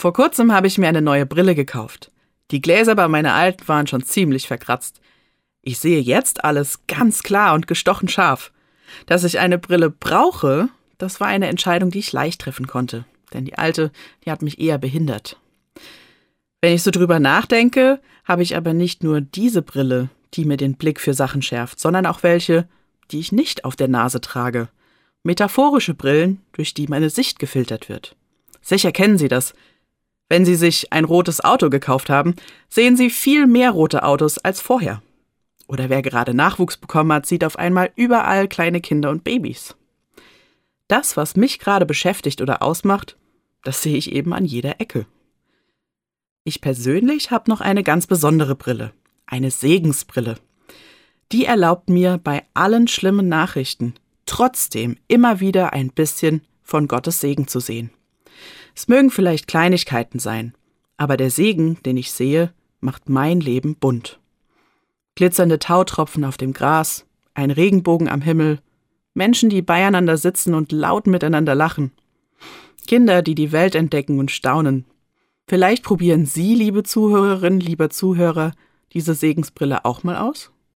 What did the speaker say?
Vor kurzem habe ich mir eine neue Brille gekauft. Die Gläser bei meiner alten waren schon ziemlich verkratzt. Ich sehe jetzt alles ganz klar und gestochen scharf. Dass ich eine Brille brauche, das war eine Entscheidung, die ich leicht treffen konnte. Denn die alte, die hat mich eher behindert. Wenn ich so drüber nachdenke, habe ich aber nicht nur diese Brille, die mir den Blick für Sachen schärft, sondern auch welche, die ich nicht auf der Nase trage. Metaphorische Brillen, durch die meine Sicht gefiltert wird. Sicher kennen Sie das. Wenn Sie sich ein rotes Auto gekauft haben, sehen Sie viel mehr rote Autos als vorher. Oder wer gerade Nachwuchs bekommen hat, sieht auf einmal überall kleine Kinder und Babys. Das, was mich gerade beschäftigt oder ausmacht, das sehe ich eben an jeder Ecke. Ich persönlich habe noch eine ganz besondere Brille, eine Segensbrille. Die erlaubt mir bei allen schlimmen Nachrichten trotzdem immer wieder ein bisschen von Gottes Segen zu sehen. Es mögen vielleicht Kleinigkeiten sein, aber der Segen, den ich sehe, macht mein Leben bunt. Glitzernde Tautropfen auf dem Gras, ein Regenbogen am Himmel, Menschen, die beieinander sitzen und laut miteinander lachen, Kinder, die die Welt entdecken und staunen. Vielleicht probieren Sie, liebe Zuhörerinnen, lieber Zuhörer, diese Segensbrille auch mal aus?